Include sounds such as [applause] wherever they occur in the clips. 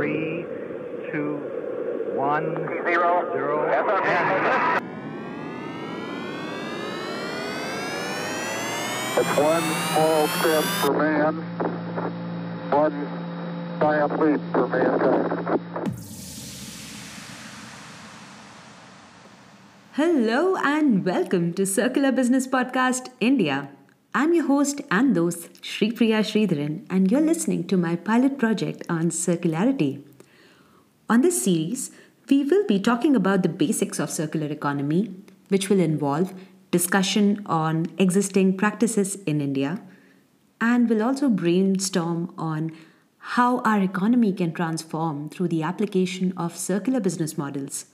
three, two, one, zero, zero, and It's one small step for man, one giant leap for mankind. Hello and welcome to Circular Business Podcast India. I'm your host and host Sri Priya Sridharan, and you're listening to my pilot project on circularity. On this series, we will be talking about the basics of circular economy, which will involve discussion on existing practices in India, and we'll also brainstorm on how our economy can transform through the application of circular business models.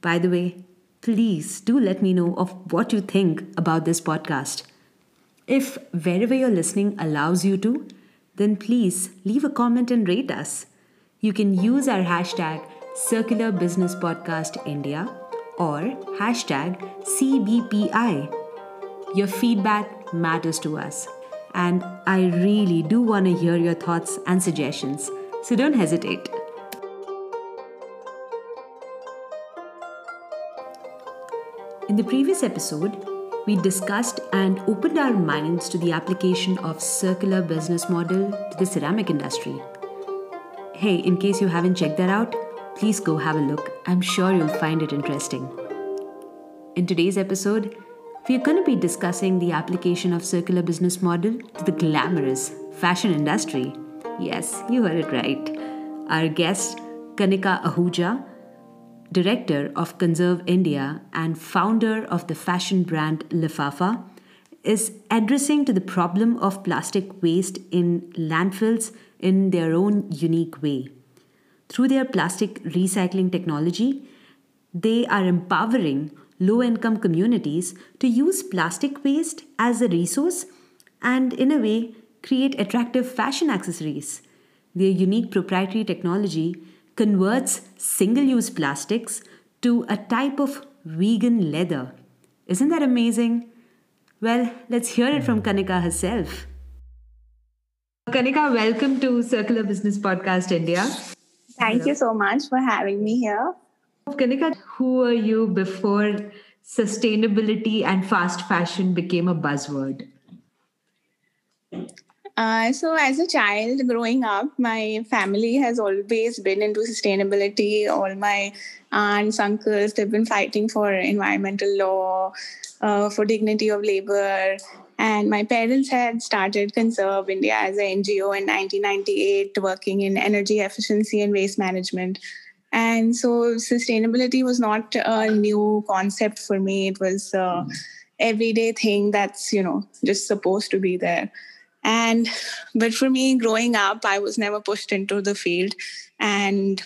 By the way, please do let me know of what you think about this podcast. If wherever you're listening allows you to, then please leave a comment and rate us. You can use our hashtag Circular Business Podcast India or hashtag CBPI. Your feedback matters to us, and I really do want to hear your thoughts and suggestions, so don't hesitate. In the previous episode, we discussed and opened our minds to the application of circular business model to the ceramic industry. Hey, in case you haven't checked that out, please go have a look. I'm sure you'll find it interesting. In today's episode, we're going to be discussing the application of circular business model to the glamorous fashion industry. Yes, you heard it right. Our guest, Kanika Ahuja, director of Conserve India and founder of the fashion brand Lifafa, is addressing to the problem of plastic waste in landfills in their own unique way. Through their plastic recycling technology, they are empowering low income communities to use plastic waste as a resource and, in a way, create attractive fashion accessories. Their unique proprietary technology converts single use plastics to a type of vegan leather. Isn't that amazing? Well, let's hear it from hmm. Kanika herself. Kanika, welcome to Circular Business Podcast India. Thank you so much for having me here. Kanika, who were you before sustainability and fast fashion became a buzzword? Uh, so, as a child growing up, my family has always been into sustainability. All my aunts, uncles, they've been fighting for environmental law, uh, for dignity of labor. And my parents had started Conserve India as an NGO in 1998, working in energy efficiency and waste management. And so, sustainability was not a new concept for me. It was a everyday thing that's, you know, just supposed to be there. And but for me, growing up, I was never pushed into the field. And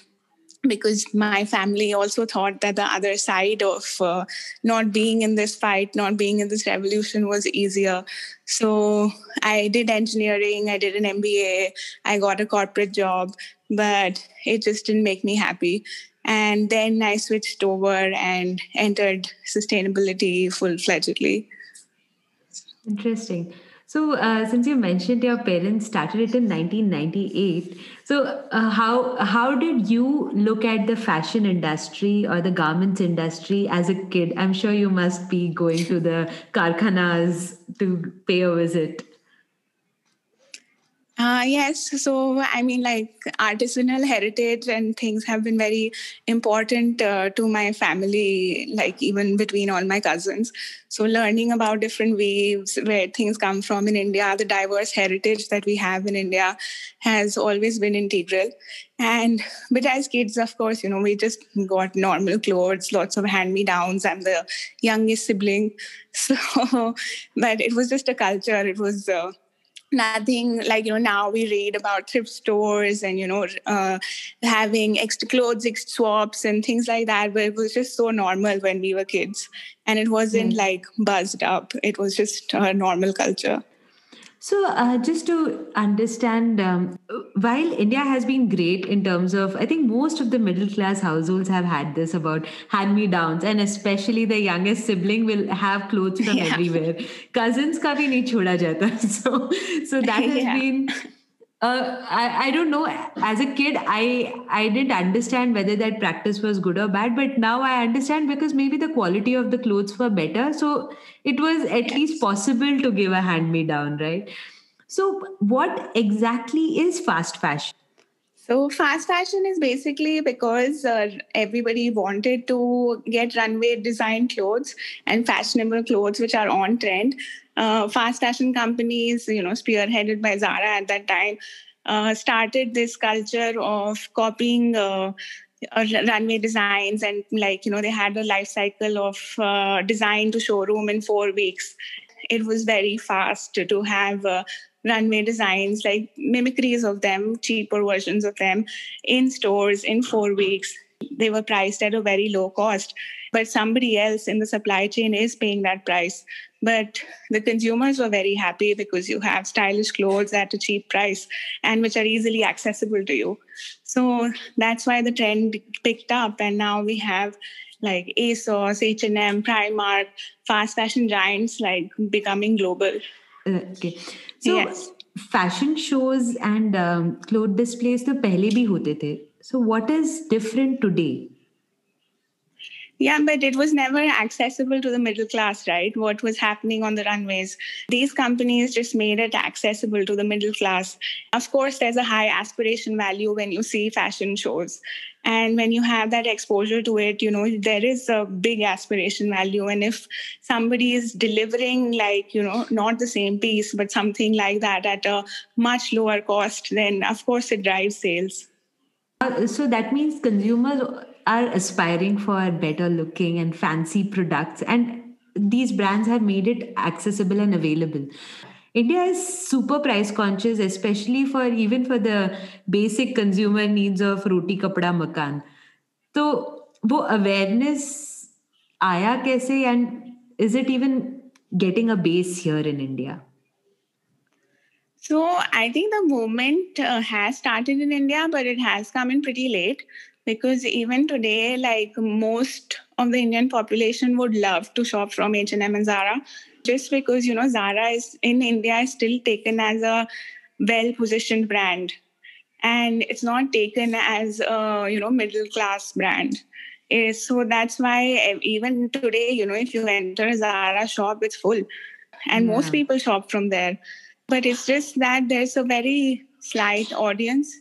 because my family also thought that the other side of uh, not being in this fight, not being in this revolution was easier. So I did engineering, I did an MBA, I got a corporate job, but it just didn't make me happy. And then I switched over and entered sustainability full fledgedly. Interesting. So, uh, since you mentioned your parents started it in 1998, so uh, how how did you look at the fashion industry or the garments industry as a kid? I'm sure you must be going to the karkhanas to pay a visit. Uh, yes. So, I mean, like artisanal heritage and things have been very important uh, to my family, like even between all my cousins. So, learning about different weaves, where things come from in India, the diverse heritage that we have in India has always been integral. And, but as kids, of course, you know, we just got normal clothes, lots of hand me downs. I'm the youngest sibling. [laughs] So, but it was just a culture. It was, uh, nothing like you know now we read about thrift stores and you know uh, having extra clothes extra swaps and things like that but it was just so normal when we were kids. And it wasn't mm. like buzzed up. It was just a normal culture so, uh, just to understand, um, while India has been great in terms of, I think most of the middle class households have had this about hand me downs, and especially the youngest sibling will have clothes from [laughs] yeah. everywhere. Cousins ka bhi nahi choda jata. [laughs] So, so that [laughs] has yeah. been uh, I, I don't know. As a kid, I I didn't understand whether that practice was good or bad, but now I understand because maybe the quality of the clothes were better, so it was at yes. least possible to give a hand me down, right? So, what exactly is fast fashion? So, fast fashion is basically because uh, everybody wanted to get runway design clothes and fashionable clothes which are on trend uh, fast fashion companies, you know, spearheaded by Zara at that time, uh, started this culture of copying uh, uh, runway designs and like you know they had a life cycle of uh, design to showroom in four weeks. It was very fast to, have uh, runway designs like mimicries of them cheaper versions of them in stores in four weeks. They were priced at a very low cost but somebody else in the supply chain is paying that price but the consumers were very happy because you have stylish clothes at a cheap price and which are easily accessible to you. So that's why the trend picked up and now we have like asos h&m primark fast fashion giants like becoming global. Okay. So yes. fashion shows and um, clothes displays to pehle bhi hote the so what is different today yeah, but it was never accessible to the middle class, right? What was happening on the runways. These companies just made it accessible to the middle class. Of course, there's a high aspiration value when you see fashion shows. And when you have that exposure to it, you know, there is a big aspiration value. And if somebody is delivering, like, you know, not the same piece, but something like that at a much lower cost, then of course it drives sales. Uh, so that means consumers are aspiring for better looking and fancy products and these brands have made it accessible and available. India is super price conscious especially for even for the basic consumer needs of roti kapda makan. So wo awareness aya kaise and is it even getting a base here in india? So I think the movement uh, has started in India, but it has come in pretty late because even today like most of the indian population would love to shop from h&m and zara. Just because you know zara is in india is still taken as a well positioned brand. And it's not taken as a you know middle class brand. Eh, so that's why even today you know if you enter a zara shop it's full. And yeah. most people shop from there. But it's just that there's a very slight audience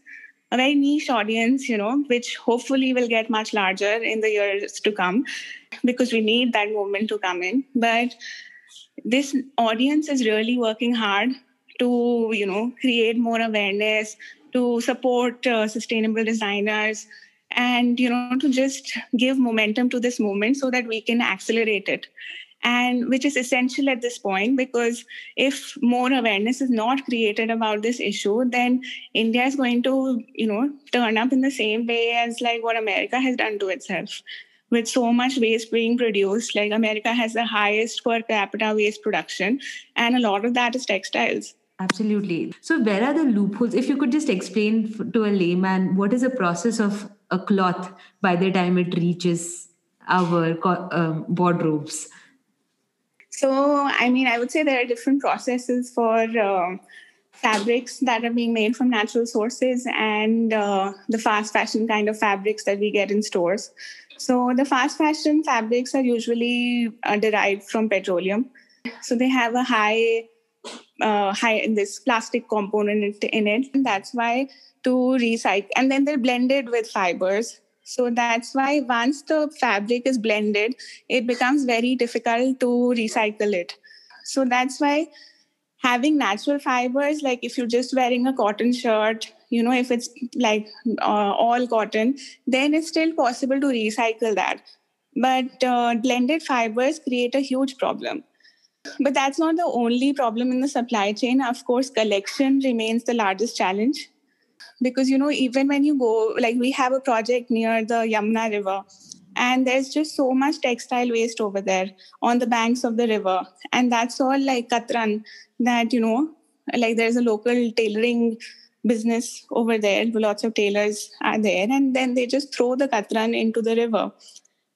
a very niche audience, you know, which hopefully will get much larger in the years to come because we need that movement to come in. But this audience is really working hard to, you know, create more awareness, to support uh, sustainable designers, and, you know, to just give momentum to this movement so that we can accelerate it and which is essential at this point because if more awareness is not created about this issue then india is going to you know turn up in the same way as like what america has done to itself. With so much waste being produced like america has the highest per capita waste production and a lot of that is textiles. Absolutely. So where are the loopholes? If you could just explain to a layman what is the process of a cloth by the time it reaches our um, wardrobes so, I mean, I would say there are different processes for uh, fabrics that are being made from natural sources and uh, the fast fashion kind of fabrics that we get in stores. So, the fast fashion fabrics are usually uh, derived from petroleum. So, they have a high, uh, high this plastic component in it. And that's why to recycle, and then they're blended with fibers so that's why once the fabric is blended, it becomes very difficult to recycle it. So that's why having natural fibers, like if you're just wearing a cotton shirt, you know, if it's like uh, all cotton, then it's still possible to recycle that. But uh, blended fibers create a huge problem. But that's not the only problem in the supply chain. Of course, collection remains the largest challenge because you know even when you go like we have a project near the yamuna river and there's just so much textile waste over there on the banks of the river. And that's all like katran that you know like there's a local tailoring business over there. Lots of tailors are there and then they just throw the katran into the river.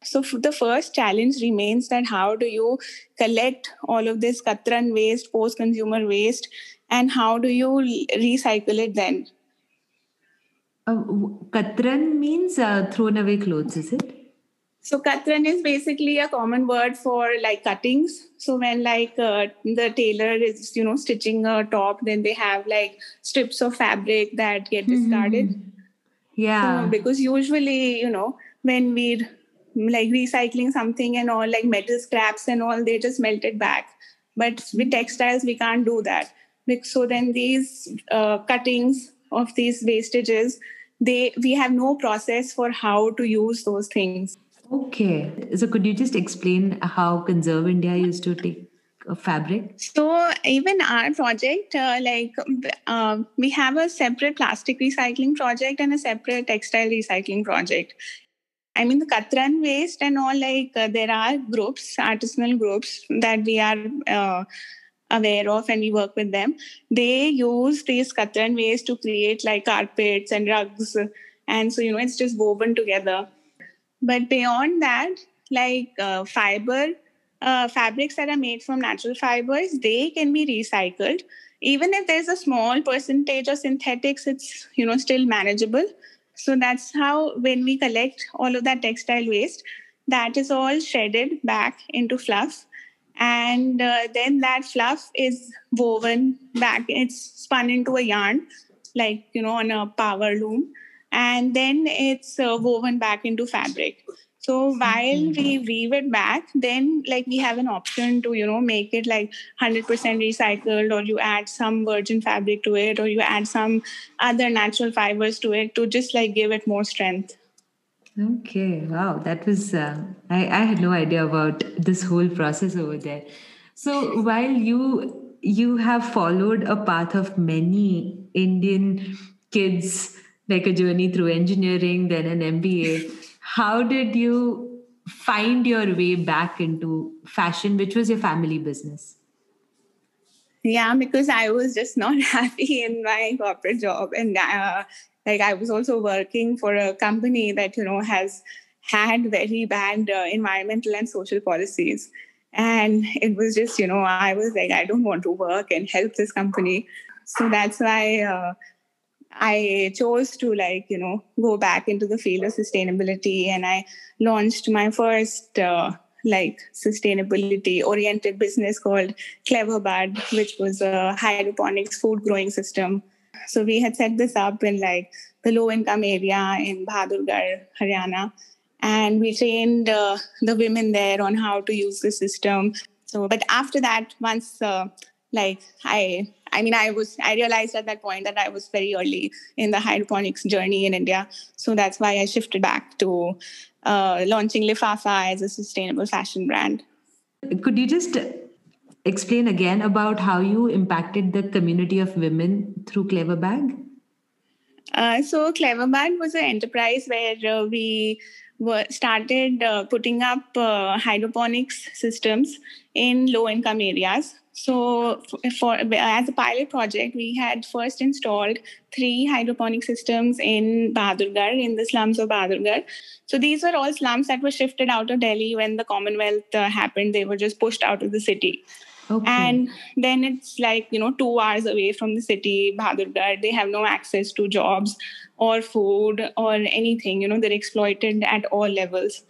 So the first challenge remains that how do you collect all of this katran waste, post-consumer waste, and how do you recycle it then? Uh, katran means uh, thrown away clothes, is it? So katran is basically a common word for like cuttings. So when like uh, the tailor is you know stitching a top, then they have like strips of fabric that get mm-hmm. discarded. Mm-hmm. Yeah. So, because usually you know when we're like recycling something and all like metal scraps and all, they just melt it back. But with textiles, we can't do that. So then these uh, cuttings of these wastages, they we have no process for how to use those things Okay. So could you just explain how Conserve India used to take fabric? So even our project, uh, like uh, we have a separate plastic recycling project and a separate textile recycling project. I mean, the Katran waste and all, like uh, there are groups, artisanal groups that we are uh, aware of and we work with them. They use these Katran ways to create like carpets and rugs. And so, you know, it's just woven together but beyond that, like uh, fiber, uh, fabrics that are made from natural fibers, they can be recycled. Even if there's a small percentage of synthetics, it's you know still manageable. So that's how when we collect all of that textile waste, that is all shredded back into fluff, and uh, then that fluff is woven back. It's spun into a yarn, like you know on a power loom. And then it's uh, woven back into fabric. So while we weave it back then like we have an option to you know make it like 100% recycled or you add some virgin fabric to it or you add some other natural fibers to it to just like give it more strength okay wow that was uh, I, I had no idea about this whole process over there so while you you have followed a path of many indian kids like a journey through engineering, then an MBA. How did you find your way back into fashion, which was your family business? Yeah, because I was just not [laughs] happy in my corporate job, and uh, like I was also working for a company that you know has had very bad uh, environmental and social policies, and it was just you know I was like I don't want to work and help this company, so that's why. Uh, I chose to like, you know, go back into the field of sustainability and I launched my first uh, like sustainability oriented business called Clever Bud, which was a hydroponics food growing system. So we had set this up in like the low income area in Bahadurgarh, Haryana. And we trained uh, the women there on how to use the system. So, but after that, once uh, like I I mean, I was I realized at that point that I was very early in the hydroponics journey in India, so that's why I shifted back to uh, launching Lifafa as a sustainable fashion brand. Could you just explain again about how you impacted the community of women through Clever Bag? Uh, so Clever Bag was an enterprise where uh, we were started uh, putting up uh, hydroponics systems in low income areas so, for, as a pilot project, we had first installed three hydroponic systems in Bahadurgarh, in the slums of Bahadurgarh. So, these were all slums that were shifted out of Delhi when the Commonwealth uh, happened. They were just pushed out of the city. Okay. And then it's like, you know, two hours away from the city, Bahadurgarh. They have no access to jobs or food or anything. You know, they're exploited at all levels.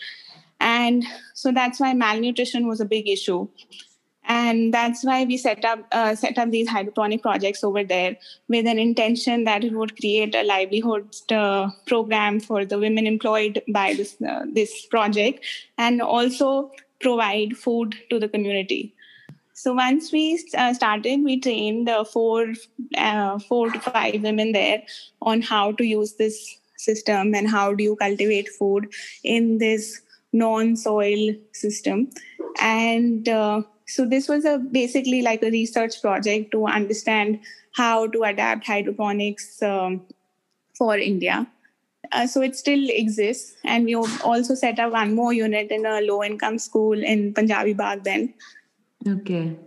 And so that's why malnutrition was a big issue and that's why we set up uh, set up these hydroponic projects over there with an intention that it would create a livelihood uh, program for the women employed by this uh, this project and also provide food to the community so once we uh, started we trained four uh, four to five women there on how to use this system and how do you cultivate food in this non soil system and uh, so this was a basically like a research project to understand how to adapt hydroponics um, for India. Uh, so it still exists, and we also set up one more unit in a low-income school in Punjabi Bagh. Then, okay,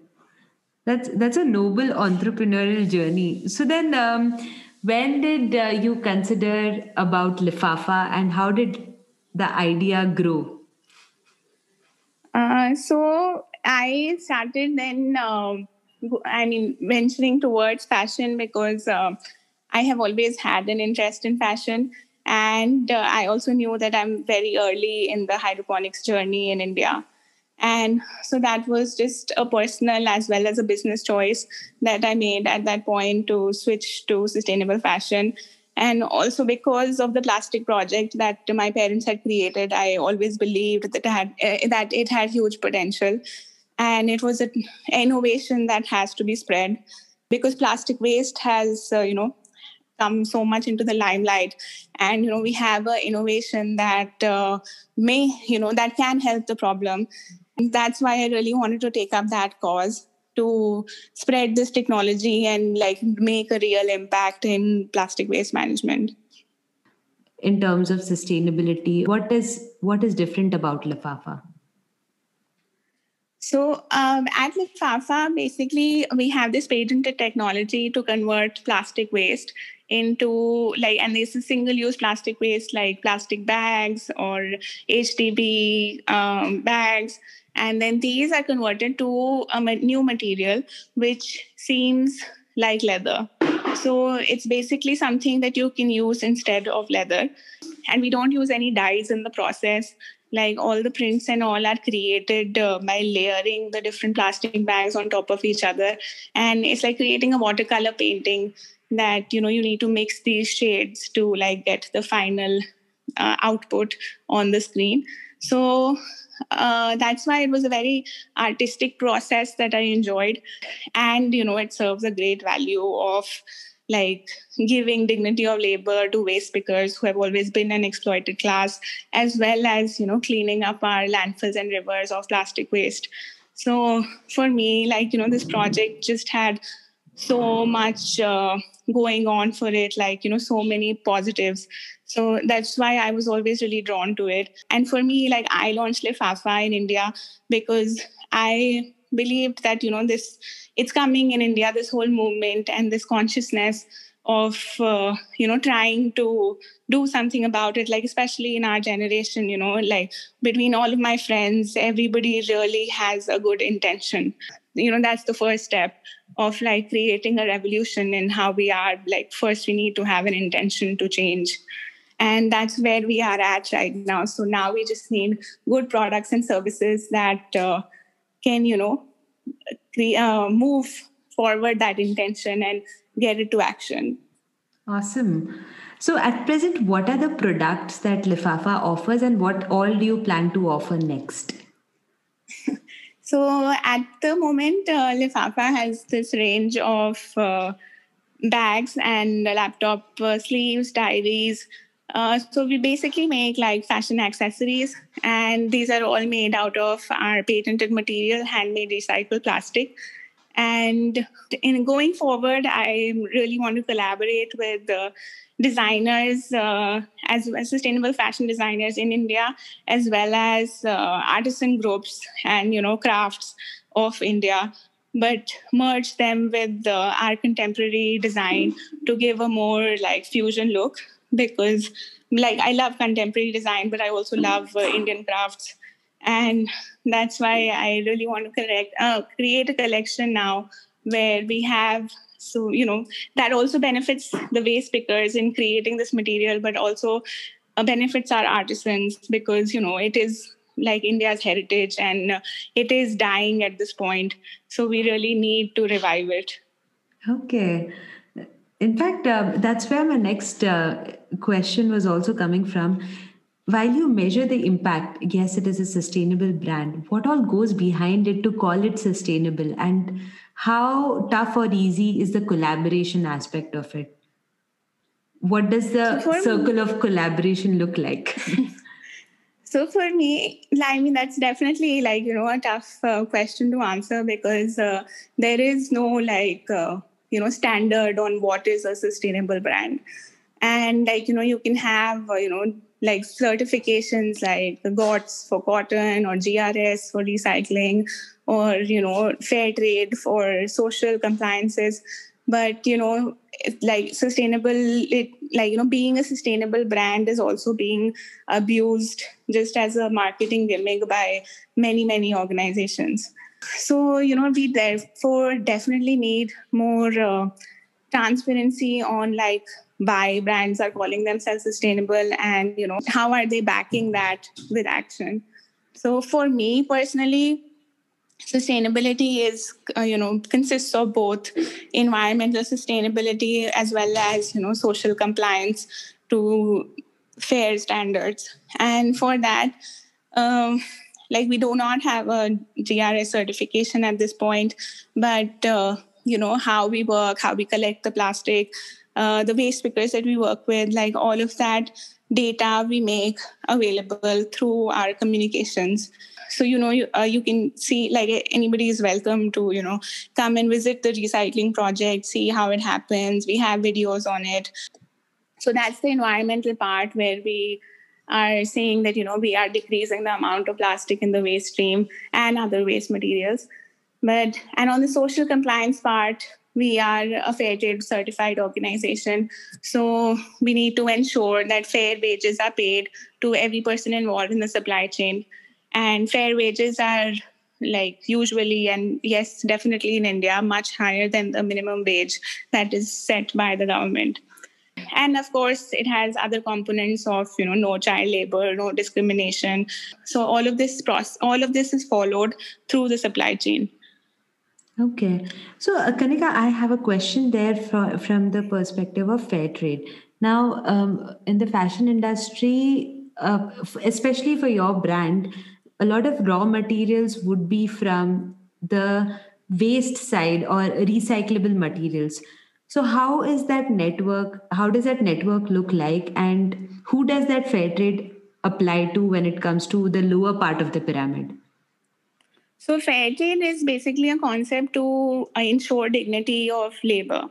that's that's a noble entrepreneurial journey. So then, um, when did uh, you consider about Lifafa, and how did the idea grow? Uh, so I started then, uh, I mean, venturing towards fashion because uh, I have always had an interest in fashion. And uh, I also knew that I'm very early in the hydroponics journey in India. And so that was just a personal as well as a business choice that I made at that point to switch to sustainable fashion. And also because of the plastic project that my parents had created, I always believed that it had, uh, that it had huge potential. And it was an innovation that has to be spread because plastic waste has, uh, you know, come so much into the limelight and you know we have an innovation that uh, may you know that can help the problem that's why I really wanted to take up that cause to spread this technology and like make a real impact in plastic waste management. In terms of sustainability what is what is different about lifafa so um, at Lifafa, basically, we have this patented technology to convert plastic waste into like, and this is single-use plastic waste like plastic bags or HDPE um, bags and then these are converted to a new material which seems like leather. So it's basically something that you can use instead of leather. And we don't use any dyes in the process. Like all the prints and all are created uh, by layering the different plastic bags on top of each other. And it's like creating a watercolor painting that you know you need to mix these shades to like get the final uh, output on the screen. So uh, that's why it was a very artistic process that I enjoyed. And, you know, it serves a great value of like giving dignity of labor to waste pickers who have always been an exploited class, as well as, you know, cleaning up our landfills and rivers of plastic waste. So for me, like, you know, this project just had so much uh, going on for it, like, you know, so many positives so that's why I was always really drawn to it. And for me, like I launched Lifafa in India because I believed that, you know, this it's coming in India, this whole movement and this consciousness of uh, you know trying to do something about it like especially in our generation you know like between all of my friends everybody really has a good intention you know that's the first step of like creating a revolution in how we are like first we need to have an intention to change and that's where we are at right now. So now we just need good products and services that uh, can, you know, uh, move forward that intention and get it to action. Awesome. So at present, what are the products that Lifafa offers and what all do you plan to offer next? [laughs] so at the moment, uh, Lifafa has this range of uh, bags and laptop uh, sleeves, diaries, uh, so we basically make like fashion accessories, and these are all made out of our patented material, handmade recycled plastic. And in going forward, I really want to collaborate with designers uh, as, as, sustainable fashion designers in India, as well as uh, artisan groups and you know crafts of India but merge them with uh, our contemporary design to give a more like fusion look because like I love contemporary design, but I also love uh, Indian crafts, and that's why I really want to correct, uh, create a collection now where we have so you know that also benefits the waste pickers in creating this material, but also uh, benefits our artisans because you know it is like India's heritage and uh, it is dying at this point. So we really need to revive it. Okay. In fact, uh, that's where my next uh, question was also coming from. While you measure the impact, yes, it is a sustainable brand. What all goes behind it to call it sustainable? And how tough or easy is the collaboration aspect of it? What does the so circle me, of collaboration look like? [laughs] so for me, I mean, that's definitely like, you know, a tough uh, question to answer because uh, there is no like, uh, you know standard on what is a sustainable brand. And like you know you can have uh, you know like certifications like the GOTS for cotton or GRS for recycling or you know fair trade for social compliances. But you know like sustainable it, like you know being a sustainable brand is also being abused just as a marketing gimmick by many many organizations so you know we therefore definitely need more uh, transparency on like why brands are calling themselves sustainable and you know how are they backing that with action. So for me personally sustainability is uh, you know consists of both environmental sustainability as well as you know social compliance to fair standards. And for that um, like we do not have a grs certification at this point but uh, you know how we work how we collect the plastic uh, the waste pickers that we work with like all of that data we make available through our communications. So you know you, uh, you can see like anybody is welcome to you know come and visit the recycling project see how it happens. We have videos on it. So that's the environmental part where we are saying that you know we are decreasing the amount of plastic in the waste stream and other waste materials. But and on the social compliance part we are a fair trade certified organization. So we need to ensure that fair wages are paid to every person involved in the supply chain. And fair wages are like usually and yes definitely in india much higher than the minimum wage that is set by the government and of course it has other components of you know no child labor no discrimination. So all of this process all of this is followed through the supply chain. Okay. So uh, kanika i have a question there from, from the perspective of fair trade. Now um, in the fashion industry uh, especially for your brand a lot of raw materials would be from the waste side or recyclable materials so how is that network how does that network look like? And who does that fair trade apply to when it comes to the lower part of the pyramid? So fair trade is basically a concept to ensure dignity of labor.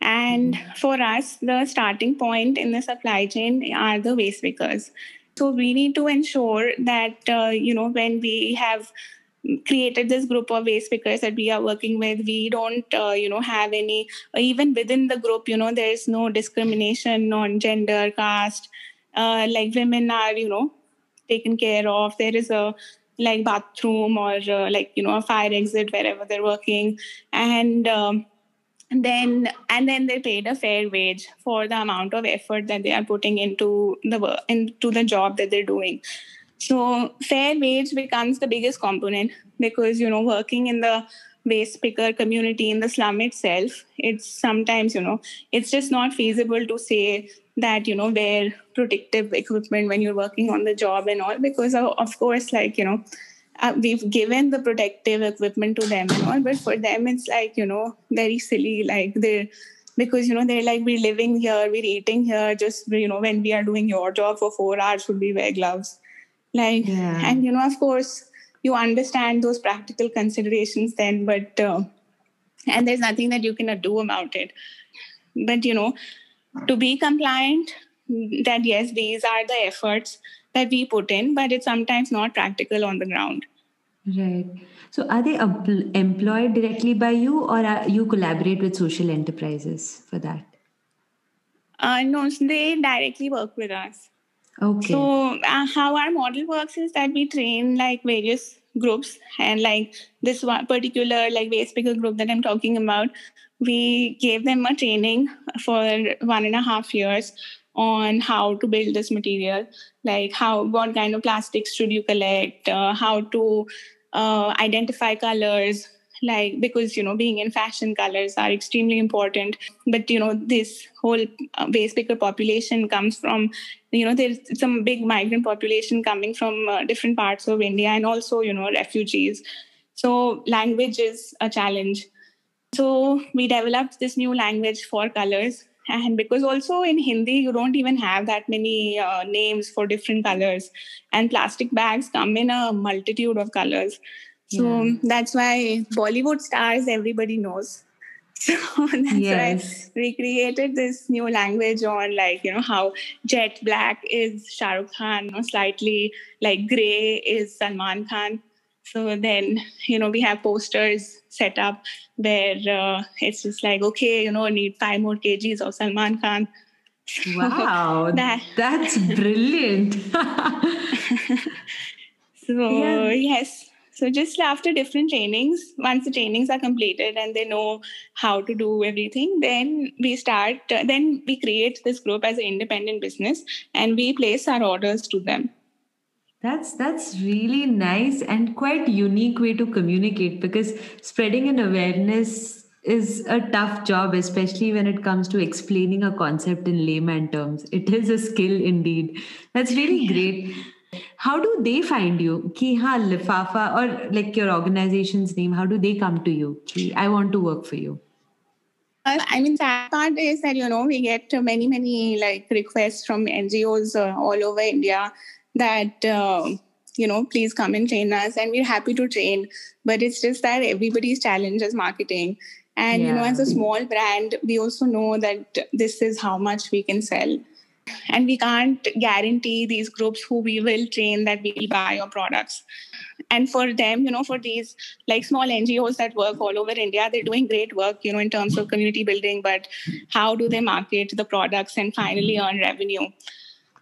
And mm-hmm. for us the starting point in the supply chain are the waste pickers so we need to ensure that uh, you know when we have created this group of waste pickers that we are working with. We don't uh, you know have any even within the group you know there's no discrimination on gender caste uh, like women are you know taken care of. There is a like bathroom or uh, like you know a fire exit wherever they're working. And um, then and then they paid a fair wage for the amount of effort that they are putting into the work into the job that they're doing so fair wage becomes the biggest component because you know working in the waste picker community in the slum itself it's sometimes you know it's just not feasible to say that you know wear protective equipment when you're working on the job and all because of, of course like you know uh, we've given the protective equipment to them and all, but for them it's like you know very silly. Like they're because you know they're like we're living here, we're eating here. Just you know when we are doing your job for four hours, should we wear gloves? Like yeah. and you know of course you understand those practical considerations then, but uh, and there's nothing that you can do about it. But you know to be compliant, that yes, these are the efforts that we put in, but it's sometimes not practical on the ground. Right. So, are they employed directly by you, or are, you collaborate with social enterprises for that? Uh, no, they directly work with us. Okay. So, uh, how our model works is that we train like various groups, and like this one particular like waste picker group that I'm talking about, we gave them a training for one and a half years on how to build this material like how what kind of plastics should you collect uh, how to uh, identify colors like because you know being in fashion colors are extremely important. But you know this whole uh, waste picker population comes from you know there's some big migrant population coming from uh, different parts of india and also you know refugees. So language is a challenge. So we developed this new language for colors. And because also in hindi you don't even have that many uh, names for different colors. And plastic bags come in a multitude of colors so yeah. that's why bollywood stars everybody knows [laughs] so that's yes. why we created this new language on like you know how jet black is Shah Rukh Khan, know, slightly like gray is Salman Khan. So then, you know, we have posters set up where uh, it's just like, okay, you know, need five more kgs of Salman Khan. [laughs] Wow, that, that's brilliant. [laughs] so, yeah. yes. So, just after different trainings, once the trainings are completed and they know how to do everything, then we start, then we create this group as an independent business and we place our orders to them. That's that's really nice and quite unique way to communicate because spreading an awareness is a tough job, especially when it comes to explaining a concept in layman terms. It is a skill indeed. That's really great. How do they find you? Ki ha lifafa or like your organization's name, how do they come to you? Ki, I want to work for you. I mean, that part is that, you know, we get many, many like requests from NGOs uh, all over India that uh, you know please come and train us and we're happy to train but it's just that everybody's challenge is marketing and yeah. you know as a small brand we also know that this is how much we can sell and we can't guarantee these groups who we will train that we will buy your products. And for them you know for these like small ngos that work all over india they're doing great work you know in terms of community building but how do they market the products and finally earn revenue?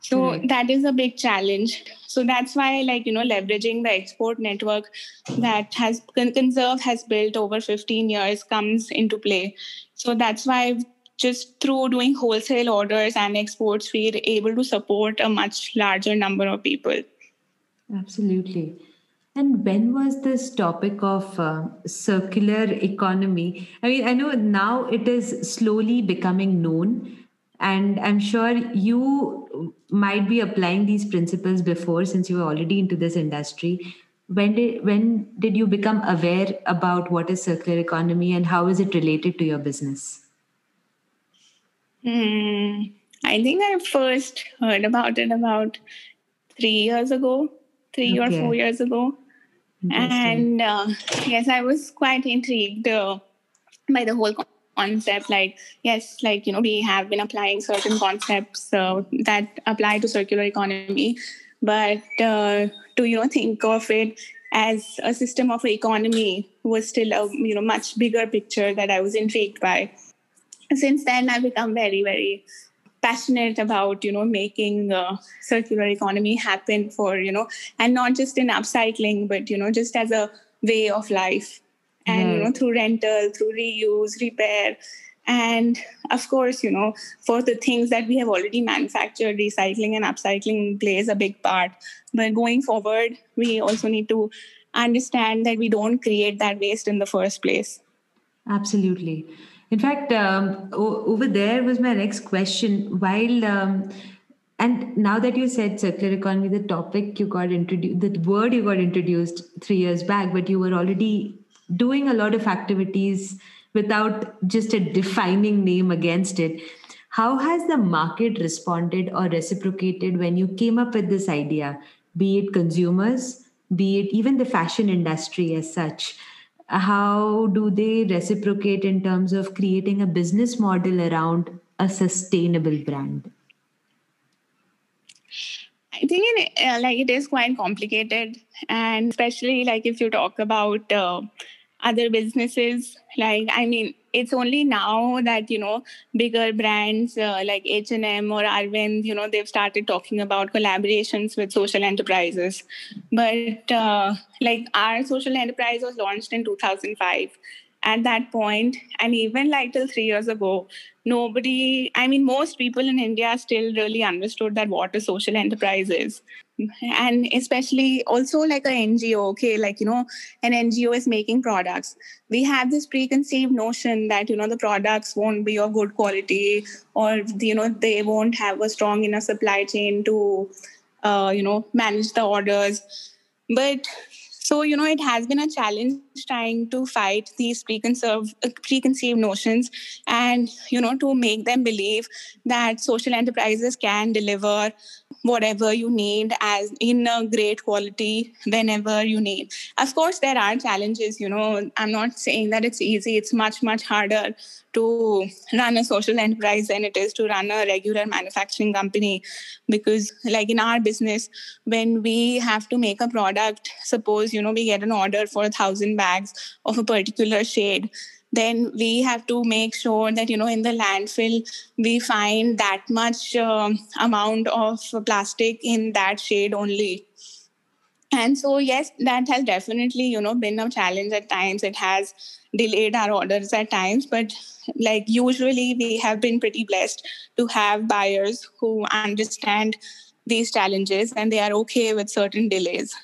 So mm. that is a big challenge. So that's why like you know leveraging the export network that has conserve has built over 15 years comes into play. So that's why just through doing wholesale orders and exports we're able to support a much larger number of people. Absolutely. And when was this topic of uh, circular economy? I mean, I know now it is slowly becoming known, and i'm sure you might be applying these principles before since you were already into this industry. When did when did you become aware about what is circular economy and how is it related to your business hmm. i think i first heard about it about three years ago three okay. or four years ago and uh, yes i was quite intrigued uh, by the whole concept like yes like you know we have been applying certain concepts uh, that apply to circular economy but uh, to you know think of it as a system of economy was still a you know much bigger picture that i was intrigued by since then i've become very very passionate about you know making uh, circular economy happen for you know and not just in upcycling but you know just as a way of life. And you know through rental through reuse repair. And of course you know for the things that we have already manufactured recycling and upcycling plays a big part. But going forward we also need to understand that we don't create that waste in the first place. Absolutely in fact um, o- over there was my next question while um, and now that you said circular economy the topic you got introduced the word you got introduced three years back but you were already doing a lot of activities without just a defining name against it. How has the market responded or reciprocated when you came up with this idea, be it consumers, be it even the fashion industry as such? How do they reciprocate in terms of creating a business model around a sustainable brand? I think it, uh, like it is quite complicated, and especially like if you talk about uh, other businesses. Like i mean it's only now that you know bigger brands uh, like h&m or arvind you know they've started talking about collaborations with social enterprises. But uh, like our social enterprise was launched in 2005 at that point and even like till three years ago nobody i mean most people in india still really understood that what a social enterprise is and especially also like an ngo okay like you know an ngo is making products. We have this preconceived notion that you know the products won't be of good quality or you know they won't have a strong enough supply chain to uh, you know manage the orders. But so, you know, it has been a challenge trying to fight these preconceived, uh, preconceived notions and, you know, to make them believe that social enterprises can deliver whatever you need as in a great quality whenever you need. Of course, there are challenges, you know, I'm not saying that it's easy, it's much, much harder to run a social enterprise than it is to run a regular manufacturing company. Because like in our business when we have to make a product suppose you know we get an order for a thousand bags of a particular shade then we have to make sure that you know in the landfill we find that much um, amount of plastic in that shade only and so yes that has definitely you know been a challenge at times. It has delayed our orders at times but like usually we have been pretty blessed to have buyers who understand these challenges and they are okay with certain delays.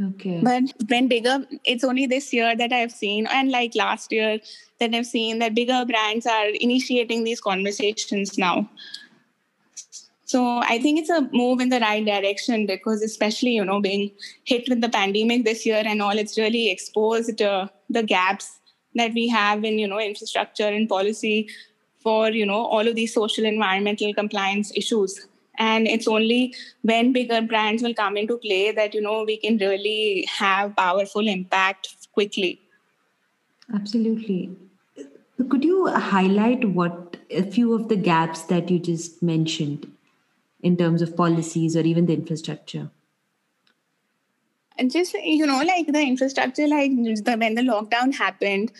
Okay. But when bigger it's only this year that i've seen and like last year that i've seen that bigger brands are initiating these conversations now so I think it's a move in the right direction because, especially, you know, being hit with the pandemic this year and all, it's really exposed uh, the gaps that we have in, you know, infrastructure and policy for, you know, all of these social environmental compliance issues. And it's only when bigger brands will come into play that, you know, we can really have powerful impact quickly. Absolutely. Could you highlight what a few of the gaps that you just mentioned? In terms of policies or even the infrastructure? And just, you know, like the infrastructure, like the, when the lockdown happened,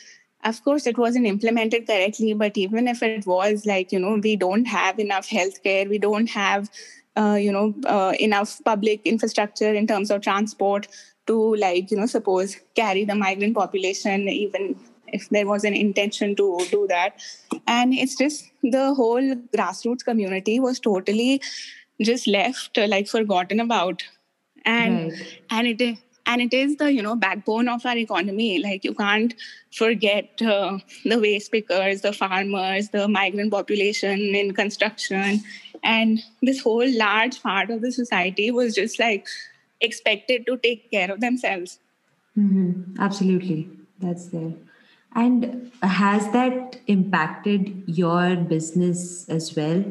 of course, it wasn't implemented correctly, but even if it was, like, you know, we don't have enough healthcare, we don't have, uh, you know, uh, enough public infrastructure in terms of transport to, like, you know, suppose carry the migrant population, even if there was an intention to do that. And it's just the whole grassroots community was totally just left, uh, like forgotten about. And right. and it and it is the you know backbone of our economy like you can't forget uh, the waste pickers the farmers the migrant population in construction and this whole large part of the society was just like expected to take care of themselves mm-hmm. absolutely that's there and has that impacted your business as well?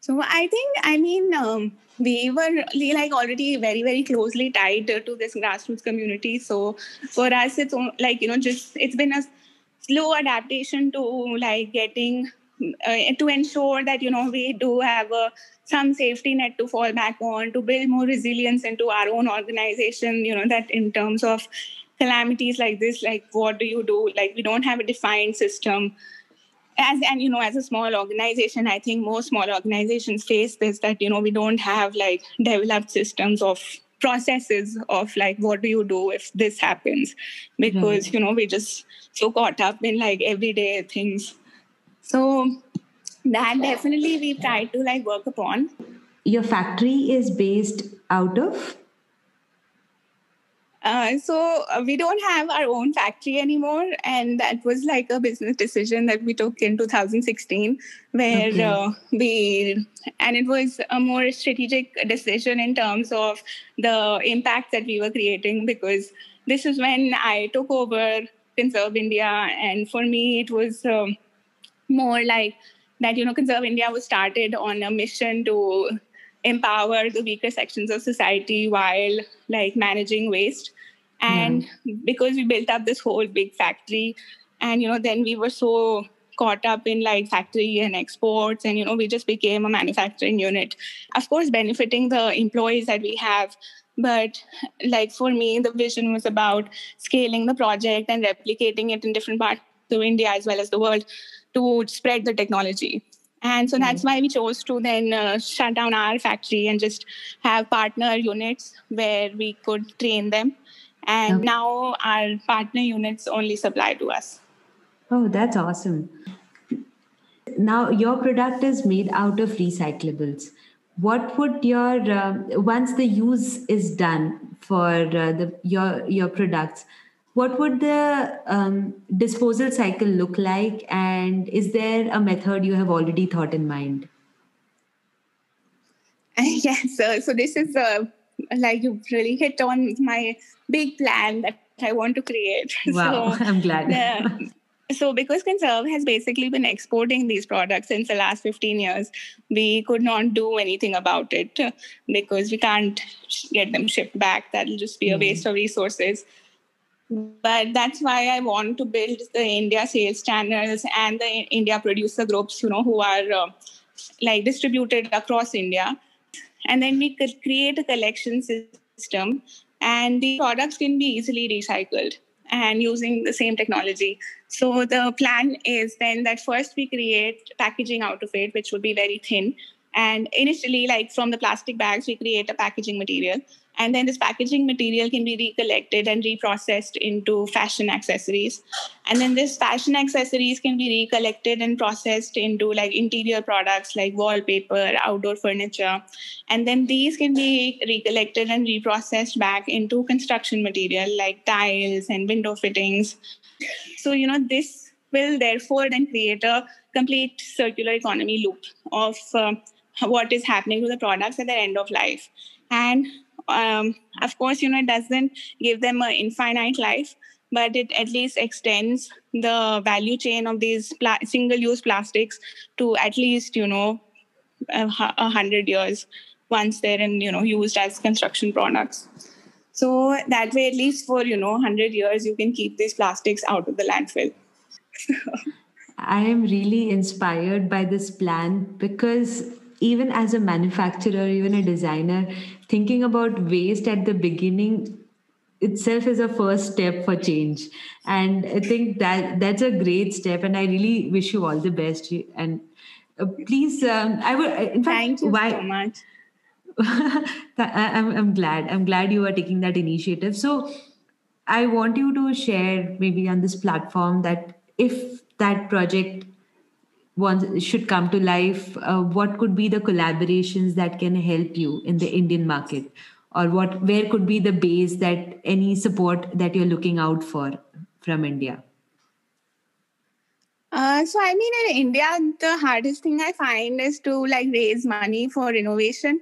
So I think, I mean, um, we were like already very, very closely tied to this grassroots community. So for us, it's like, you know, just it's been a slow adaptation to like getting uh, to ensure that, you know, we do have a some safety net to fall back on to build more resilience into our own organization you know that in terms of calamities like this like what do you do? Like we don't have a defined system. As and you know as a small organization i think most small organizations face this that you know we don't have like developed systems of processes of like what do you do if this happens? Because mm-hmm. you know we're just so caught up in like everyday things. So that definitely we've tried to like work upon. Your factory is based out of uh, so uh, we don't have our own factory anymore, and that was like a business decision that we took in 2016, where okay. uh, we and it was a more strategic decision in terms of the impact that we were creating because this is when I took over Conserve India, and for me it was um, more like that. You know, Conserve India was started on a mission to empower the weaker sections of society while like managing waste. And yeah. because we built up this whole big factory and you know then we were so caught up in like factory and exports and you know we just became a manufacturing unit. Of course benefiting the employees that we have but like for me the vision was about scaling the project and replicating it in different parts of india as well as the world to spread the technology and so that's why we chose to then uh, shut down our factory and just have partner units where we could train them. And okay. now our partner units only supply to us. Oh, that's awesome. Now, your product is made out of recyclables. What would your uh, once the use is done for uh, the your your products? What would the um, disposal cycle look like? And is there a method you have already thought in mind? [laughs] Yes so, so this is uh, like you really hit on my big plan that i want to create. [laughs] Wow so, [laughs] i'm glad. uh, so because conserve has basically been exporting these products since the last 15 years we could not do anything about it because we can't get them shipped back. That'll just be a hmm. waste of resources but that's why I want to build the India sales channels and the India producer groups, you know, who are uh, like distributed across India. And then we could create a collection system, and the products can be easily recycled and using the same technology. So the plan is then that first we create packaging out of it, which would be very thin. And initially, like from the plastic bags, we create a packaging material. And then this packaging material can be recollected and reprocessed into fashion accessories. And then this fashion accessories can be recollected and processed into like interior products like wallpaper, outdoor furniture. And then these can be recollected and reprocessed back into construction material like tiles and window fittings. So, you know, this will therefore then create a complete circular economy loop of uh, what is happening to the products at the end of life. And um, of course, you know, it doesn't give them an infinite life, but it at least extends the value chain of these pla- single-use plastics to at least, you know, a, hundred years once they're in, you know, used as construction products. So that way, at least for you know, hundred years, you can keep these plastics out of the landfill. [laughs] I am really inspired by this plan because even as a manufacturer, even a designer, thinking about waste at the beginning itself is a first step for change. And i think that that's a great step and i really wish you all the best. And uh, please um, i would in fact thank you why, so much. [laughs] I'm, I'm glad i'm glad you are taking that initiative. So i want you to share maybe on this platform that if that project wants should come to life uh, what could be the collaborations that can help you in the indian market? Or what where could be the base that any support that you're looking out for from india? Uh, so i mean in india the hardest thing i find is to like raise money for innovation.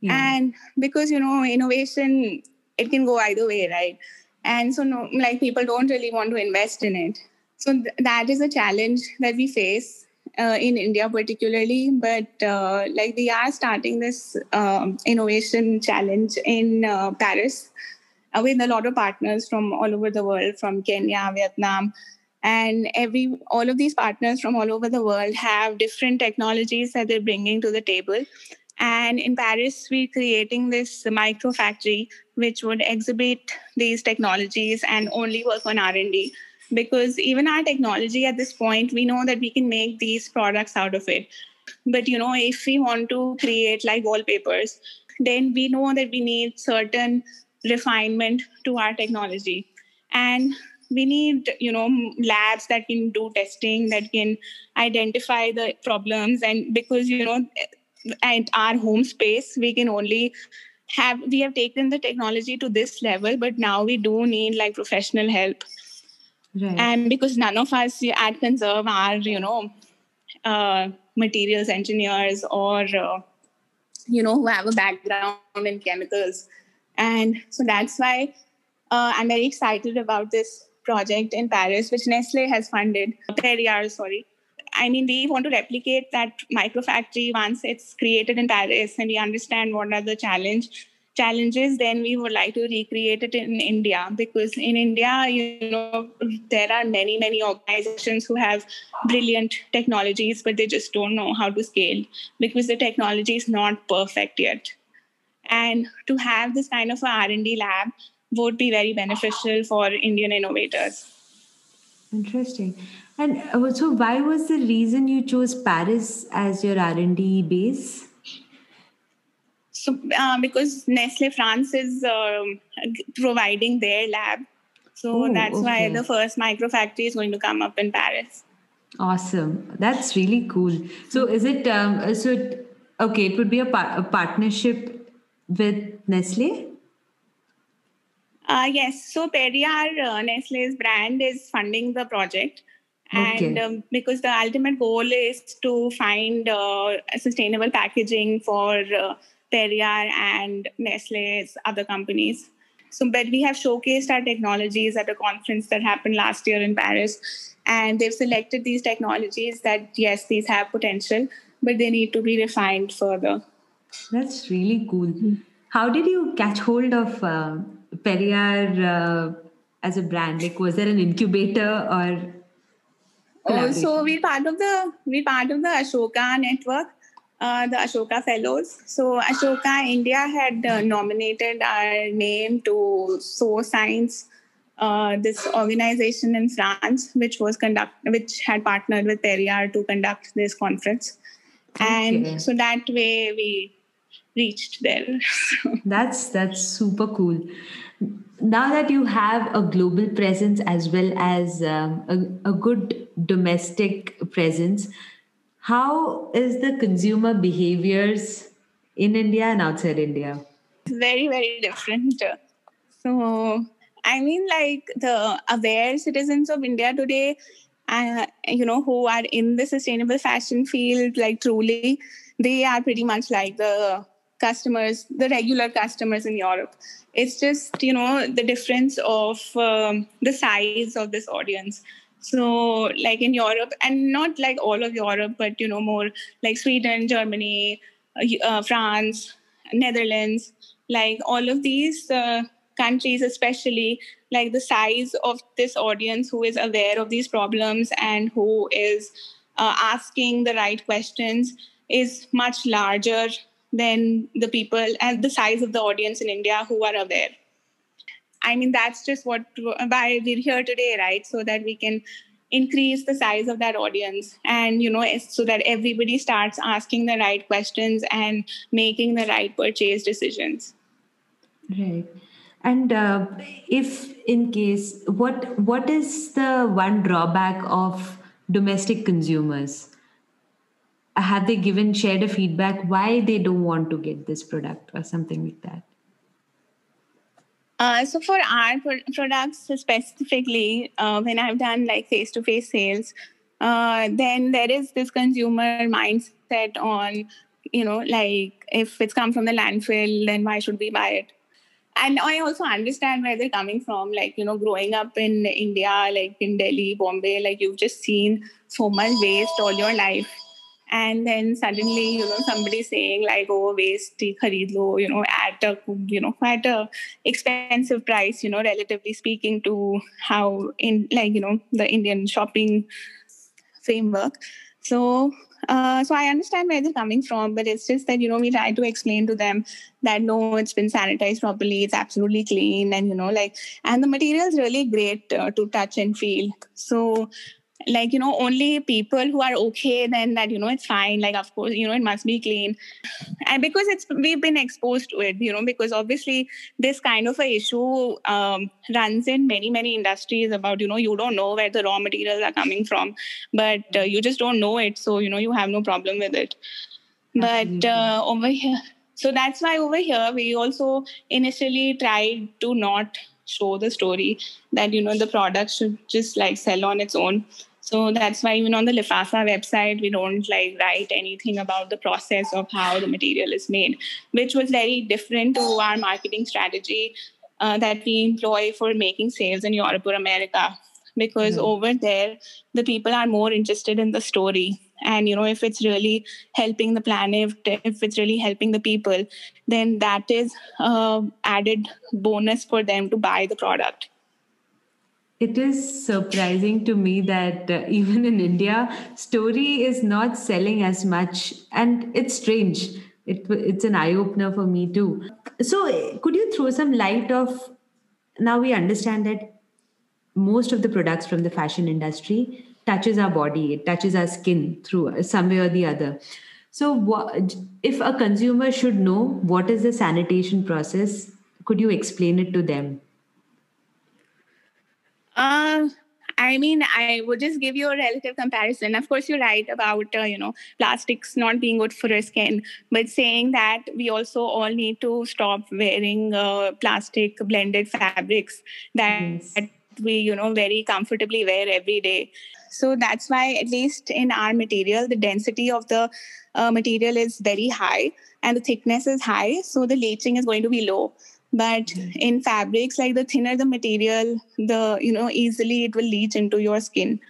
Yeah. and because you know innovation it can go either way right? And so no like people don't really want to invest in it. So th- that is a challenge that we face uh, in India particularly, but uh, like we are starting this um, innovation challenge in uh, Paris uh, with a lot of partners from all over the world, from Kenya, Vietnam, and every all of these partners from all over the world have different technologies that they're bringing to the table. And in Paris, we're creating this micro factory which would exhibit these technologies and only work on R&D because even our technology at this point we know that we can make these products out of it. But you know if we want to create like wallpapers then we know that we need certain refinement to our technology. And we need you know labs that can do testing that can identify the problems. And because you know at our home space we can only have we have taken the technology to this level but now we do need like professional help Right. And because none of us at Conserve are, you know, uh, materials engineers or, uh, you know, who have a background in chemicals. And so that's why uh, I'm very excited about this project in Paris, which Nestle has funded, Perrier, sorry. I mean, we want to replicate that microfactory once it's created in Paris and we understand what are the challenge challenges, then we would like to recreate it in India because in India, you know, there are many, many organizations who have brilliant technologies, but they just don't know how to scale because the technology is not perfect yet. And to have this kind of a R&D lab would be very beneficial for Indian innovators. Interesting. And uh, so, why was the reason you chose Paris as your R&D base? So, uh, because Nestle France is um, providing their lab, so Ooh, that's okay. why the first micro factory is going to come up in Paris. Awesome, that's really cool. So, is it um, so? Okay, it would be a, par- a partnership with Nestle. Uh, yes, so Perrier, uh, Nestle's brand, is funding the project. And okay. um, because the ultimate goal is to find uh, sustainable packaging for uh, Perrier and Nestle's other companies. So, but we have showcased our technologies at a conference that happened last year in Paris, and they've selected these technologies that yes, these have potential, but they need to be refined further. That's really cool. Mm-hmm. How did you catch hold of uh, Perrier uh, as a brand? Like, was there an incubator or? Oh, so we're part of the we're part of the Ashoka network, uh, the Ashoka Fellows. So Ashoka India had uh, nominated our name to So Science, uh, this organization in France, which was conduct which had partnered with Perrier to conduct this conference, okay. and so that way we reached there. [laughs] that's that's super cool now that you have a global presence as well as um, a, a good domestic presence, how is the consumer behaviors in India and outside India? Very, very different. So, I mean, like the aware citizens of India today, uh, you know, who are in the sustainable fashion field, like truly, they are pretty much like the customers, the regular customers in Europe. It's just, you know, the difference of um, the size of this audience. So, like in Europe, and not like all of Europe, but, you know, more like Sweden, Germany, uh, uh France, Netherlands, like all of these uh, countries, especially, like the size of this audience who is aware of these problems and who is uh, asking the right questions is much larger than the people and the size of the audience in India who are aware. I mean, that's just what why we're here today, right? So that we can increase the size of that audience and you know so that everybody starts asking the right questions and making the right purchase decisions. Right. And uh, if in case what what is the one drawback of domestic consumers? Have they given shared a feedback why they don't want to get this product or something like that uh, so for our pro- products specifically uh, when i've done like face-to-face sales uh, then there is this consumer mindset on you know like if it's come from the landfill then why should we buy it? And i also understand where they're coming from like you know growing up in india like in delhi bombay like you've just seen so much waste all your life and then suddenly you know somebody saying like oh waste khareed lo you know at a you know quite a expensive price you know relatively speaking to how in like you know the indian shopping framework so uh, so I understand where they're coming from, but it's just that you know we try to explain to them that no, it's been sanitized properly, it's absolutely clean, and you know like and the material is really great uh, to touch and feel. So like you know only people who are okay then that you know it's fine. Like of course you know it must be clean. And because it's we've been exposed to it you know because obviously this kind of a issue um, runs in many many industries about you know you don't know where the raw materials are coming from but uh, you just don't know it so you know you have no problem with it. But uh, over here so that's why over here we also initially tried to not show the story that you know the product should just like sell on its own so that's why even on the Lifafa website, we don't like write anything about the process of how the material is made, which was very different to our marketing strategy uh, that we employ for making sales in Europe or America. Because mm-hmm. over there, the people are more interested in the story. And you know, if it's really helping the planet, if it's really helping the people, then that is uh, added bonus for them to buy the product. It is surprising to me that uh, [laughs] even in India, story is not selling as much, and it's strange. It, it's an eye opener for me too. So, could you throw some light of? Now we understand that most of the products from the fashion industry touches our body, it touches our skin through some way or the other. So, what, if a consumer should know what is the sanitation process, could you explain it to them? Uh, I mean, I would just give you a relative comparison. Of course, you're right about uh, you know plastics not being good for our skin, but saying that we also all need to stop wearing uh, plastic blended fabrics that, yes. that we you know very comfortably wear every day. So that's why, at least in our material, the density of the uh, material is very high and the thickness is high, so the leaching is going to be low but in fabrics like the thinner the material the you know easily it will leach into your skin.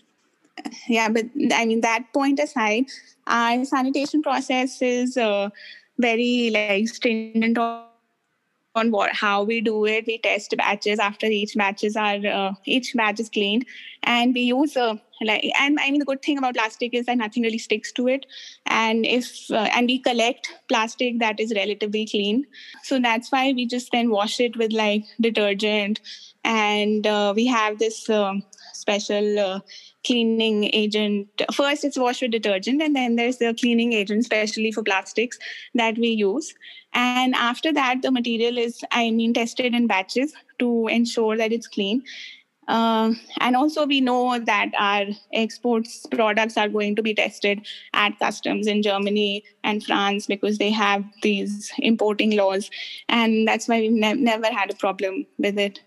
Yeah but i mean that point aside our sanitation process is uh, very like stringent what how we do it. We test batches. After each batches are uh, each batch is cleaned. And we use uh, like and i mean the good thing about plastic is that nothing really sticks to it. And if uh, and we collect plastic that is relatively clean. So that's why we just then wash it with like detergent. And uh, we have this um, special uh, cleaning agent. First, it's wash with detergent, and then there's the cleaning agent, especially for plastics, that we use. And after that, the material is, I mean, tested in batches to ensure that it's clean. Uh, and also, we know that our exports products are going to be tested at customs in Germany and France because they have these importing laws, and that's why we've ne- never had a problem with it.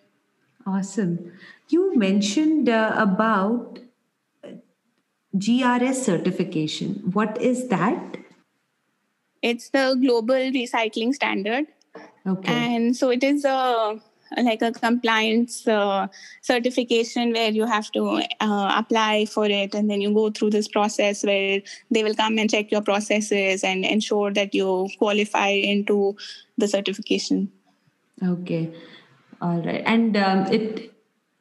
Awesome. You mentioned uh, about GRS certification. What is that? It's the global recycling standard. Okay. And so it is a like a compliance uh, certification where you have to uh, apply for it and then you go through this process where they will come and check your processes and ensure that you qualify into the certification okay all right and um, it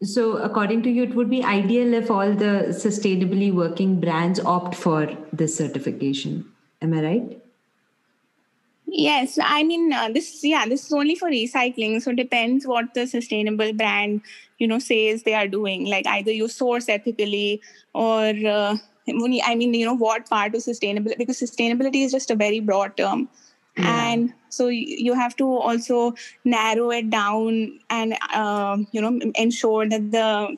so, according to you, it would be ideal if all the sustainably working brands opt for this certification. Am I right? Yes, I mean uh, this. Yeah, this is only for recycling. So it depends what the sustainable brand you know says they are doing. Like either you source ethically or uh, I mean you know what part of sustainability because sustainability is just a very broad term yeah. and so you have to also narrow it down and uh, you know ensure that the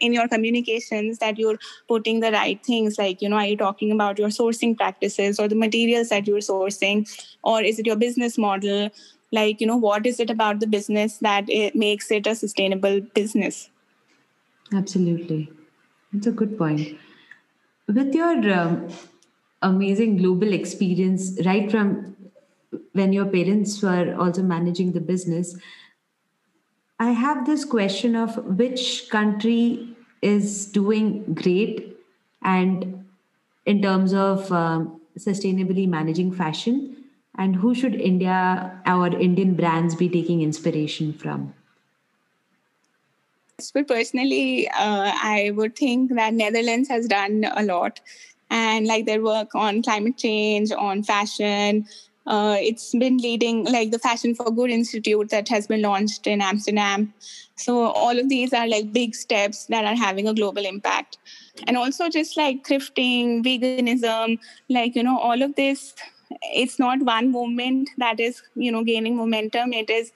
in your communications that you're putting the right things. Like you know are you talking about your sourcing practices or the materials that you're sourcing? Or is it your business model? Like you know what is it about the business that it makes it a sustainable business? Absolutely. That's a good point. With your um, amazing global experience right from when your parents were also managing the business i have this question of which country is doing great and in terms of um, sustainably managing fashion and who should india our indian brands be taking inspiration from? But personally uh, i would think that netherlands has done a lot. And like their work on climate change on fashion uh, it's been leading like the Fashion for Good Institute that has been launched in Amsterdam. So all of these are like big steps that are having a global impact. And also just like thrifting, veganism, like, you know, all of this, it's not one movement that is, you know, gaining momentum. It is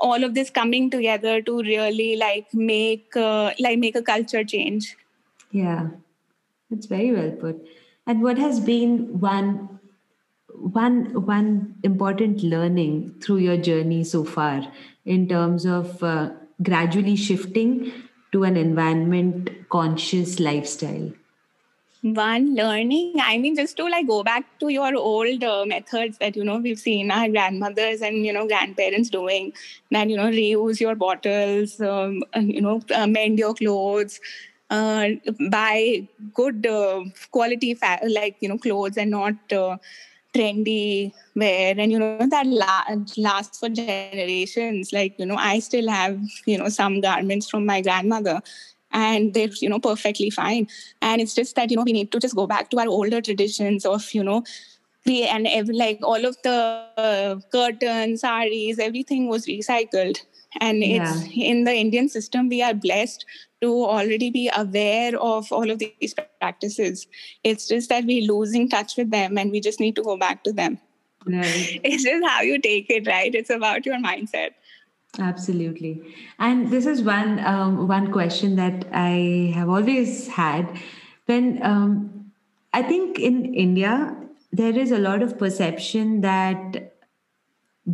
all of this coming together to really like make uh, like make a culture change. Yeah, that's very well put. And what has been one one one important learning through your journey so far in terms of uh, gradually shifting to an environment conscious lifestyle? One learning i mean just to like go back to your old uh, methods that you know we've seen our grandmothers and you know grandparents doing that you know reuse your bottles um, you know uh, mend your clothes uh, buy good uh, quality fa- like you know clothes and not uh, trendy wear and you know that la- lasts for generations. Like you know i still have you know some garments from my grandmother and they're you know perfectly fine. And it's just that you know we need to just go back to our older traditions of you know we and every, like all of the uh, curtains saris everything was recycled and it's in the indian system we are blessed to already be aware of all of these practices. It's just that we're losing touch with them and we just need to go back to them. [laughs] It's just how you take it right? It's about your mindset. Absolutely. And this is one um, one question that i have always had. When um, i think in india there is a lot of perception that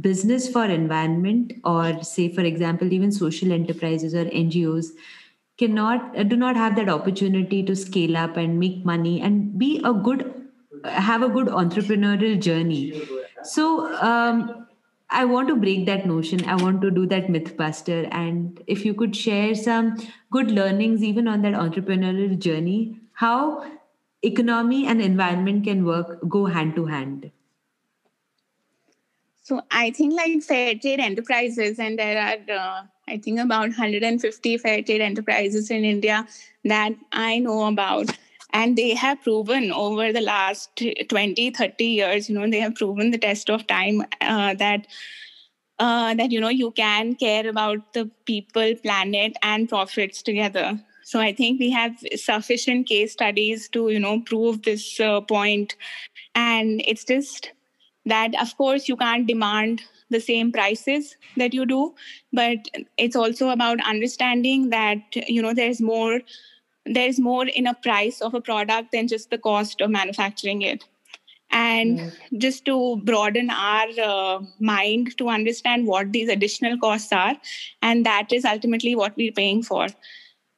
business for environment or say for example even social enterprises or ngos cannot uh, do not have that opportunity to scale up and make money and be a good have a good entrepreneurial journey. So um, i want to break that notion. I want to do that mythbuster and if you could share some good learnings even on that entrepreneurial journey how economy and environment can work go hand to hand So I think like fair trade enterprises, and there are uh, I think about 150 fair trade enterprises in India that I know about. And they have proven over the last 20, 30 years, you know, they have proven the test of time uh, that uh, that you know you can care about the people, planet, and profits together. So I think we have sufficient case studies to you know prove this uh, point, and it's just that of course you can't demand the same prices that you do but it's also about understanding that you know there's more there's more in a price of a product than just the cost of manufacturing it and mm. just to broaden our uh, mind to understand what these additional costs are and that is ultimately what we're paying for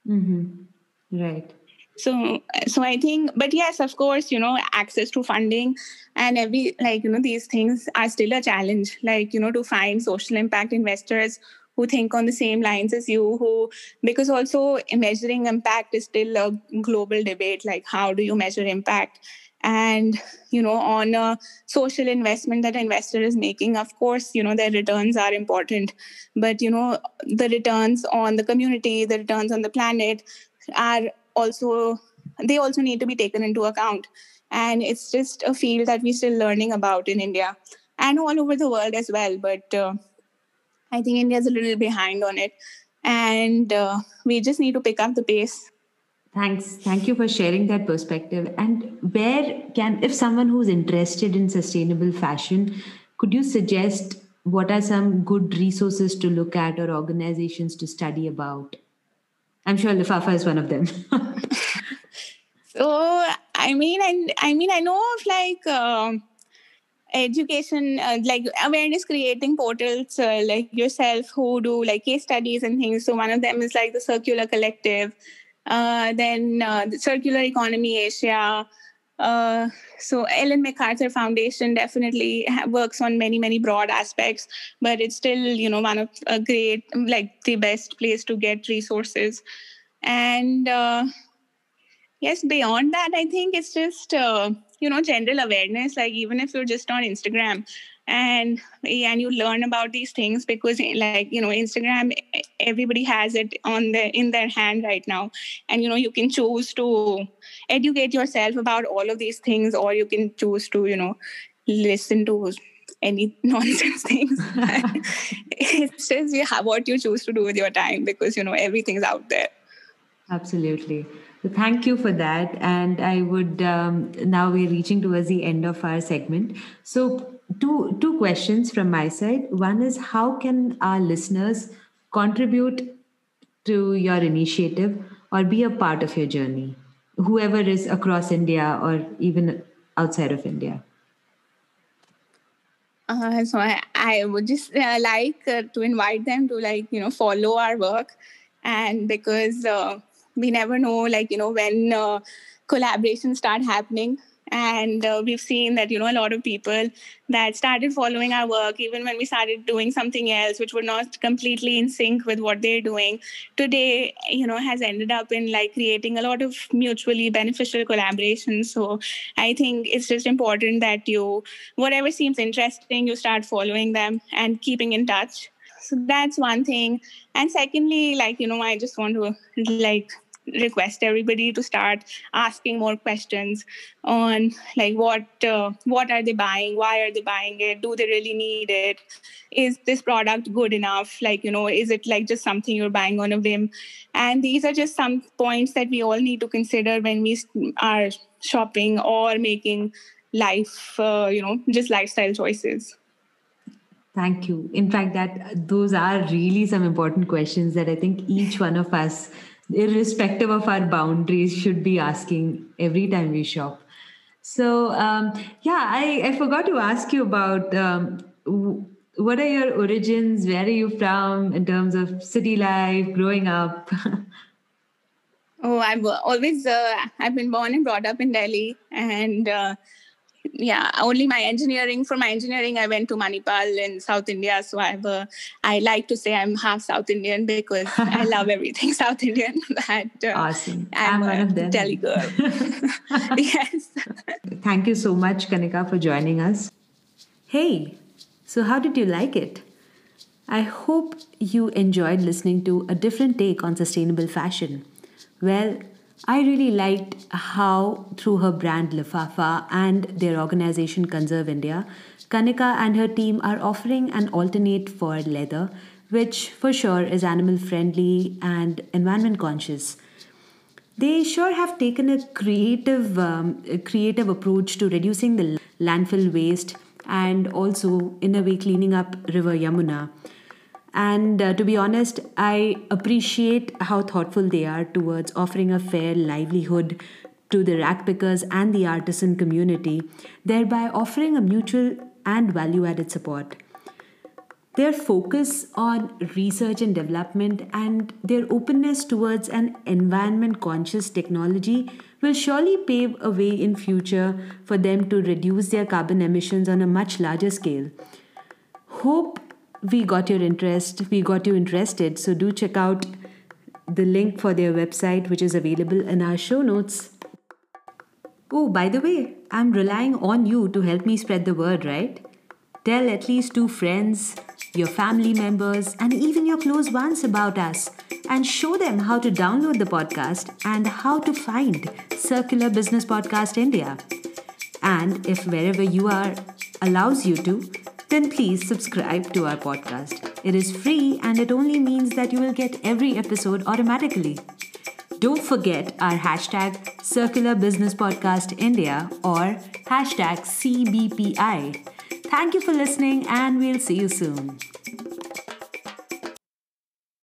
mm-hmm. right so so i think but yes of course you know access to funding and every like you know these things are still a challenge. Like you know to find social impact investors who think on the same lines as you who because also measuring impact is still a global debate like how do you measure impact? And you know on a social investment that investor is making of course you know their returns are important. But you know the returns on the community the returns on the planet are also they also need to be taken into account and it's just a field that we're still learning about in india and all over the world as well but uh, i think india's a little behind on it and uh, we just need to pick up the pace Thanks. Thank you for sharing that perspective. And where can, if someone who's interested in sustainable fashion, could you suggest what are some good resources to look at or organizations to study about? I'm sure Lifafa is one of them. [laughs] so, I mean, I, I mean, I know of like uh, education, uh, like awareness creating portals uh, like yourself who do like case studies and things. So, one of them is like the Circular Collective uh, then uh, the Circular Economy Asia. Uh, so Ellen MacArthur Foundation definitely works on many many broad aspects, but it's still you know one of a great like the best place to get resources, and uh, yes, beyond that, I think it's just uh, you know general awareness. Like even if you're just on Instagram, and and you learn about these things because like you know instagram everybody has it on the in their hand right now. And you know you can choose to educate yourself about all of these things or you can choose to you know listen to any [laughs] nonsense things. [laughs] It's just yeah, what you choose to do with your time because you know everything's out there. Absolutely. So thank you for that. And i would um, now we're reaching towards the end of our segment. So two two questions from my side. One is how can our listeners contribute to your initiative or be a part of your journey, whoever is across India or even outside of India. Uh, so I, I would just uh, like uh, to invite them to like you know follow our work and because uh, we never know like you know when uh, collaborations start happening and uh, we've seen that you know a lot of people that started following our work even when we started doing something else which were not completely in sync with what they're doing today you know has ended up in like creating a lot of mutually beneficial collaborations. So i think it's just important that you whatever seems interesting you start following them and keeping in touch. So that's one thing. And secondly like you know i just want to like request everybody to start asking more questions on like what uh, what are they buying? Why are they buying it? Do they really need it? Is this product good enough? Like you know is it like just something you're buying on a whim? And these are just some points that we all need to consider when we are shopping or making life uh, you know just lifestyle choices. Thank you. In fact that those are really some important questions that i think each one of us irrespective of our boundaries, should be asking every time we shop. So, um, yeah, I, I forgot to ask you about um, what are your origins? Where are you from in terms of city life, growing up? [laughs] oh, I've always uh, I've been born and brought up in Delhi, and uh, yeah only my engineering for my engineering i went to manipal in south india. So i have a i like to say i'm half south indian because [laughs] i love everything [laughs] south indian [laughs] but uh, awesome. I'm, I'm one of them. Delhi girl. Yes. Thank you so much kanika for joining us. Hey So, how did you like it? I hope you enjoyed listening to a different take on sustainable fashion. Well, I really liked how, through her brand Lifafa and their organization Conserve India, Kanika and her team are offering an alternate for leather, which for sure is animal friendly and environment conscious. They sure have taken a creative, um, a creative approach to reducing the landfill waste and also, in a way, cleaning up River Yamuna. And uh, to be honest, I appreciate how thoughtful they are towards offering a fair livelihood to the rag pickers and the artisan community, thereby offering a mutual and value added support. Their focus on research and development and their openness towards an environment conscious technology will surely pave a way in future for them to reduce their carbon emissions on a much larger scale. Hope we got your interest, we got you interested. So do check out the link for their website, which is available in our show notes. Oh, by the way, I'm relying on you to help me spread the word, right? Tell at least two friends, your family members, and even your close ones about us, and show them how to download the podcast and how to find Circular Business Podcast India. And if wherever you are allows you to, then please subscribe to our podcast. It is free and it only means that you will get every episode automatically. Don't forget our hashtag Circular Business Podcast India or hashtag CBPI. Thank you for listening and we'll see you soon.